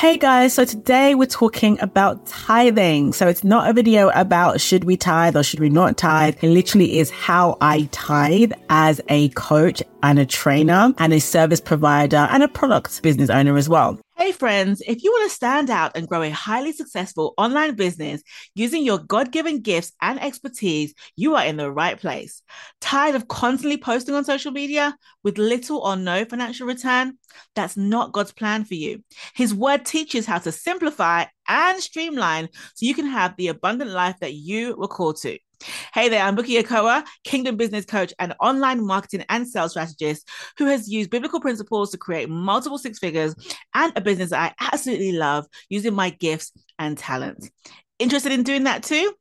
Hey guys, so today we're talking about tithing. So it's not a video about should we tithe or should we not tithe. It literally is how I tithe as a coach and a trainer and a service provider and a product business owner as well. Hey friends, if you want to stand out and grow a highly successful online business using your God given gifts and expertise, you are in the right place. Tired of constantly posting on social media with little or no financial return? That's not God's plan for you. His word teaches how to simplify and streamline so you can have the abundant life that you were called to. Hey there, I'm Buki Ekeowa, Kingdom Business Coach and online marketing and sales strategist who has used biblical principles to create multiple six figures and a business that I absolutely love using my gifts and talents. Interested in doing that too?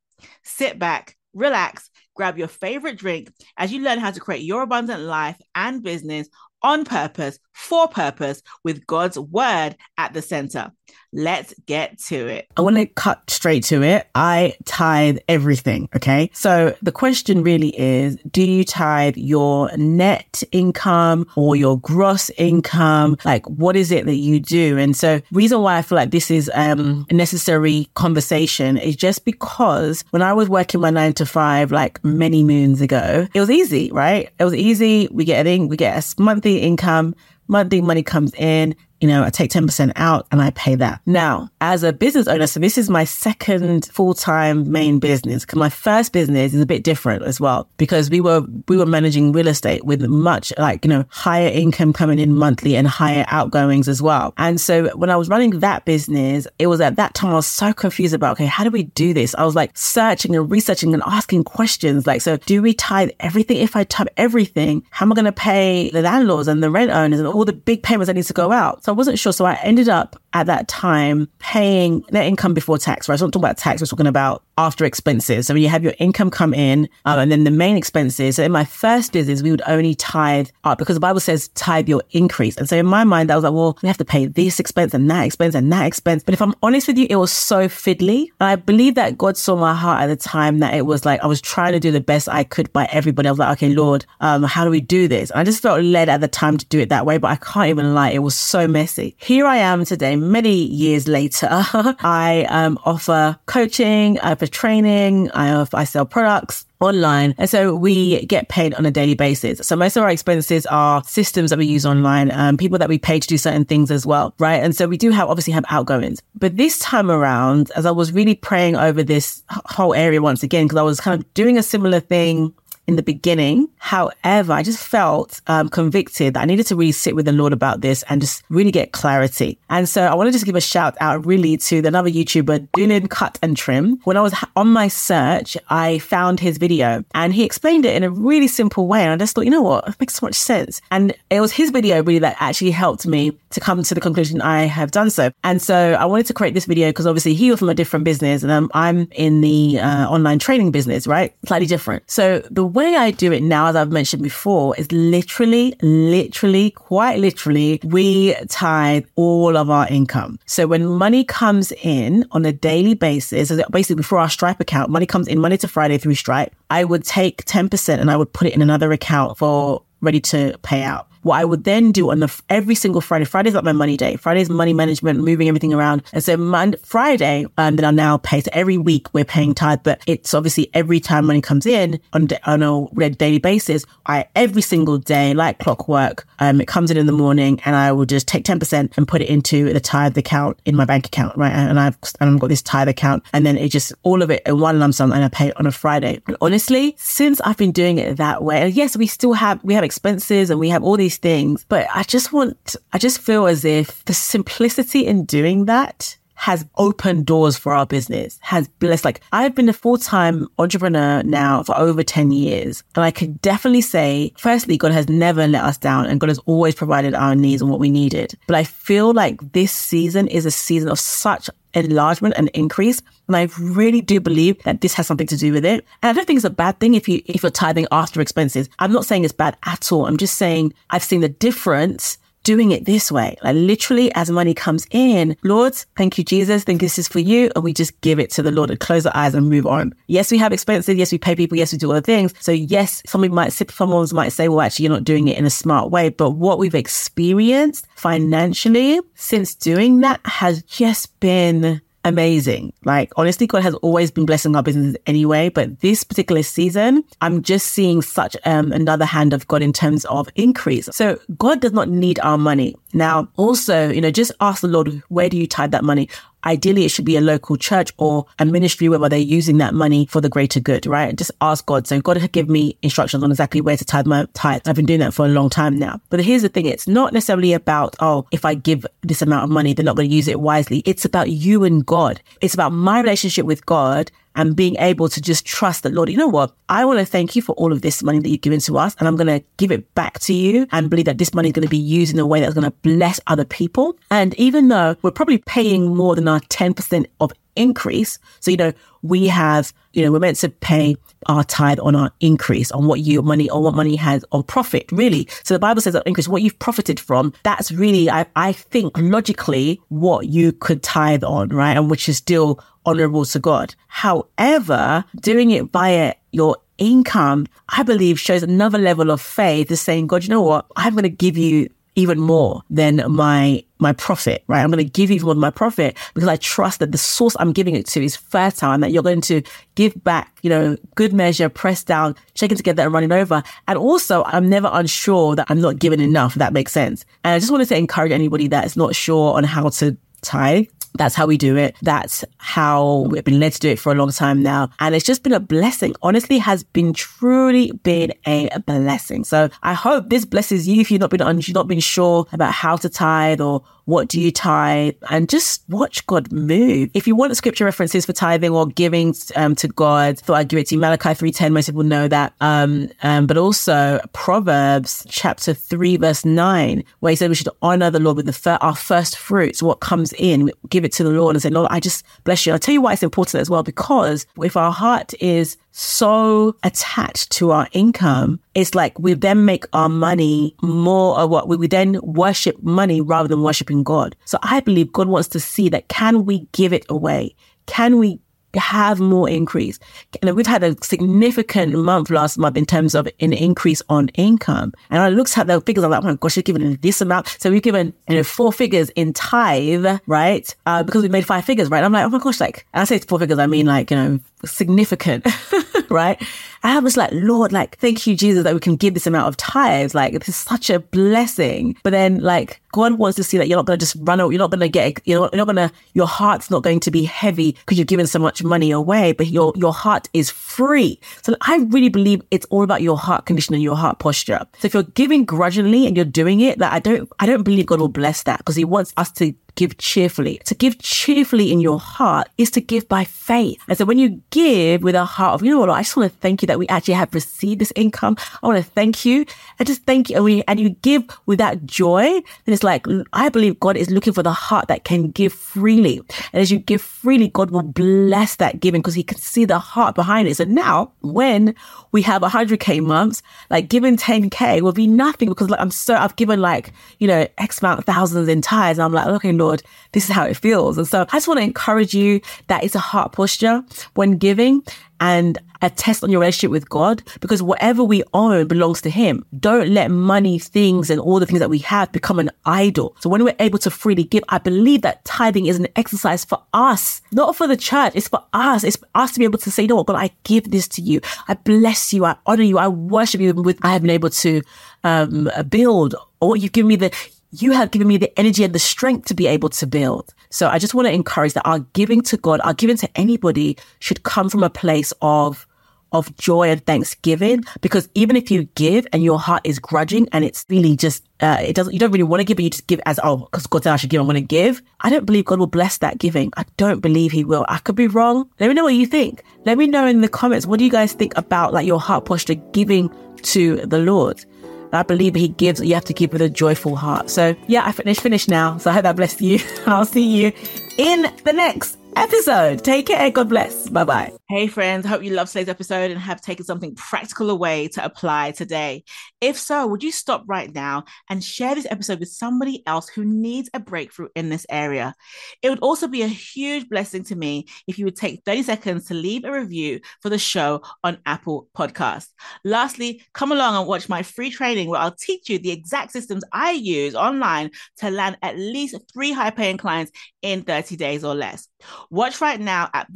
Sit back, relax, grab your favorite drink as you learn how to create your abundant life and business on purpose, for purpose, with God's word at the center. Let's get to it. I want to cut straight to it. I tithe everything. Okay. So the question really is, do you tithe your net income or your gross income? Like, what is it that you do? And so reason why I feel like this is um, a necessary conversation is just because when I was working my nine to five, like many moons ago, it was easy, right? It was easy. We get in, we get a monthly income monthly money comes in you know, I take 10% out and I pay that. Now, as a business owner, so this is my second full-time main business because my first business is a bit different as well because we were, we were managing real estate with much like, you know, higher income coming in monthly and higher outgoings as well. And so when I was running that business, it was at that time I was so confused about, okay, how do we do this? I was like searching and researching and asking questions like, so do we tithe everything? If I tithe everything, how am I going to pay the landlords and the rent owners and all the big payments that need to go out? So I wasn't sure. So I ended up at that time paying net income before tax, right? So I'm talking about tax, we're talking about after expenses. So when you have your income come in um, and then the main expenses. So in my first business, we would only tithe up because the Bible says tithe your increase. And so in my mind, I was like, well, we have to pay this expense and that expense and that expense. But if I'm honest with you, it was so fiddly. And I believe that God saw my heart at the time that it was like I was trying to do the best I could by everybody. I was like, okay, Lord, um, how do we do this? And I just felt led at the time to do it that way, but I can't even lie. It was so messy. Here I am today many years later, I um, offer coaching, I training, I I sell products online. And so we get paid on a daily basis. So most of our expenses are systems that we use online, um, people that we pay to do certain things as well. Right. And so we do have obviously have outgoings, but this time around, as I was really praying over this whole area once again, because I was kind of doing a similar thing in the beginning. However, I just felt um, convicted that I needed to really sit with the Lord about this and just really get clarity. And so I want to just give a shout out really to another YouTuber, Dylan Cut and Trim. When I was on my search, I found his video and he explained it in a really simple way. And I just thought, you know what? It makes so much sense. And it was his video really that actually helped me to come to the conclusion I have done so. And so I wanted to create this video because obviously he was from a different business and um, I'm in the uh, online training business, right? Slightly different. So the way I do it now, as I've mentioned before, is literally, literally, quite literally, we tithe all of our income. So when money comes in on a daily basis, basically before our Stripe account, money comes in Monday to Friday through Stripe, I would take 10% and I would put it in another account for ready to pay out. What I would then do on the every single Friday, Friday's like my money day. Friday's money management, moving everything around. And so Monday, Friday, um, then I now pay. So every week we're paying tithe, but it's obviously every time money comes in on, on a daily basis. I every single day, like clockwork, um, it comes in in the morning, and I will just take ten percent and put it into the tithe account in my bank account, right? And I've and I've got this tithe account, and then it just all of it in one lump sum, and I pay it on a Friday. And honestly, since I've been doing it that way, yes, we still have we have expenses and we have all these things. But I just want, I just feel as if the simplicity in doing that has opened doors for our business, has blessed. Like I've been a full time entrepreneur now for over 10 years. And I can definitely say, firstly, God has never let us down and God has always provided our needs and what we needed. But I feel like this season is a season of such enlargement and increase. And I really do believe that this has something to do with it. And I don't think it's a bad thing if you, if you're tithing after expenses. I'm not saying it's bad at all. I'm just saying I've seen the difference doing it this way. Like literally as money comes in, Lord, thank you, Jesus. Think this is for you. And we just give it to the Lord and close our eyes and move on. Yes, we have expenses. Yes, we pay people. Yes, we do other things. So yes, somebody might, someone might say, well, actually, you're not doing it in a smart way. But what we've experienced financially since doing that has just been amazing. Like, honestly, God has always been blessing our business anyway, but this particular season, I'm just seeing such um, another hand of God in terms of increase. So God does not need our money. Now, also, you know, just ask the Lord, where do you tie that money? Ideally, it should be a local church or a ministry where they're using that money for the greater good, right? Just ask God. So God give me instructions on exactly where to tithe my tithe. I've been doing that for a long time now. But here's the thing. It's not necessarily about, oh, if I give this amount of money, they're not going to use it wisely. It's about you and God. It's about my relationship with God and being able to just trust the Lord, you know what? I want to thank you for all of this money that you've given to us. And I'm going to give it back to you and believe that this money is going to be used in a way that's going to bless other people. And even though we're probably paying more than our 10% of increase. So, you know, we have, you know, we're meant to pay our tithe on our increase, on what you money, on what money has on profit, really. So the Bible says that increase, what you've profited from, that's really, I, I think logically what you could tithe on, right? And which is still honorable to God. However, doing it via your income, I believe shows another level of faith is saying, God, you know what? I'm going to give you even more than my my profit, right? I'm going to give even more than my profit because I trust that the source I'm giving it to is fertile and that you're going to give back, you know, good measure, pressed down, shaking together and running over. And also, I'm never unsure that I'm not giving enough. That makes sense. And I just wanted to encourage anybody that is not sure on how to tithe that's how we do it. That's how we've been led to do it for a long time now. And it's just been a blessing. Honestly, has been truly been a blessing. So I hope this blesses you if you've not been, you've not been sure about how to tithe or what do you tithe? And just watch God move. If you want scripture references for tithing or giving um, to God, thought I'd give it to you. Malachi 3.10, most people know that. Um, um, but also Proverbs chapter 3 verse 9, where he said we should honor the Lord with the fir- our first fruits, what comes in, give it to the Lord and say, Lord, I just bless you. I'll tell you why it's important as well, because if our heart is so attached to our income, it's like we then make our money more of what we then worship money rather than worshiping God. So I believe God wants to see that can we give it away? Can we have more increase. And we've had a significant month last month in terms of an increase on income. And I looked at the figures, I'm like, oh my gosh, you're giving this amount. So we've given, you know, four figures in tithe, right? Uh, because we made five figures, right? I'm like, oh my gosh, like, and I say four figures, I mean like, you know, significant, right? I was like, Lord, like, thank you, Jesus, that we can give this amount of tithes. Like, this is such a blessing. But then, like, God wants to see that you're not going to just run out. You're not going to get, you're not, not going to, your heart's not going to be heavy because you've given so much money away, but your, your heart is free. So I really believe it's all about your heart condition and your heart posture. So if you're giving grudgingly and you're doing it, that I don't, I don't believe God will bless that because he wants us to give cheerfully. To give cheerfully in your heart is to give by faith. And so when you give with a heart of, you know what, I just want to thank you that we actually have received this income. I want to thank you and just thank you. And, we, and you give with that joy, then it's like, I believe God is looking for the heart that can give freely. And as you give freely, God will bless that giving because he can see the heart behind it. So now when we have 100k months, like giving 10k will be nothing because like I'm so, I've given like, you know, X amount of thousands in. And I'm like, okay, Lord, this is how it feels. And so I just want to encourage you that it's a heart posture when giving and a test on your relationship with God because whatever we own belongs to Him. Don't let money, things, and all the things that we have become an idol. So when we're able to freely give, I believe that tithing is an exercise for us, not for the church. It's for us. It's for us to be able to say, you know what, God, I give this to you. I bless you. I honor you. I worship you with, I have been able to, um, build or you've given me the, you have given me the energy and the strength to be able to build. So I just want to encourage that our giving to God, our giving to anybody should come from a place of of joy and thanksgiving. Because even if you give and your heart is grudging and it's really just uh, it doesn't you don't really want to give but you just give as oh because God said I should give I'm going to give. I don't believe God will bless that giving. I don't believe he will. I could be wrong. Let me know what you think. Let me know in the comments. What do you guys think about like your heart posture giving to the Lord I believe he gives, you have to keep with a joyful heart. So yeah, I finished, finished now. So I hope that blessed you. I'll see you in the next episode. Take care. God bless. Bye bye. Hey, friends, hope you love today's episode and have taken something practical away to apply today. If so, would you stop right now and share this episode with somebody else who needs a breakthrough in this area? It would also be a huge blessing to me if you would take 30 seconds to leave a review for the show on Apple Podcasts. Lastly, come along and watch my free training where I'll teach you the exact systems I use online to land at least three high paying clients in 30 days or less. Watch right now at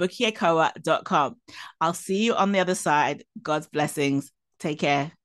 bukiekeowa.com. I'll see you on the other side. God's blessings. Take care.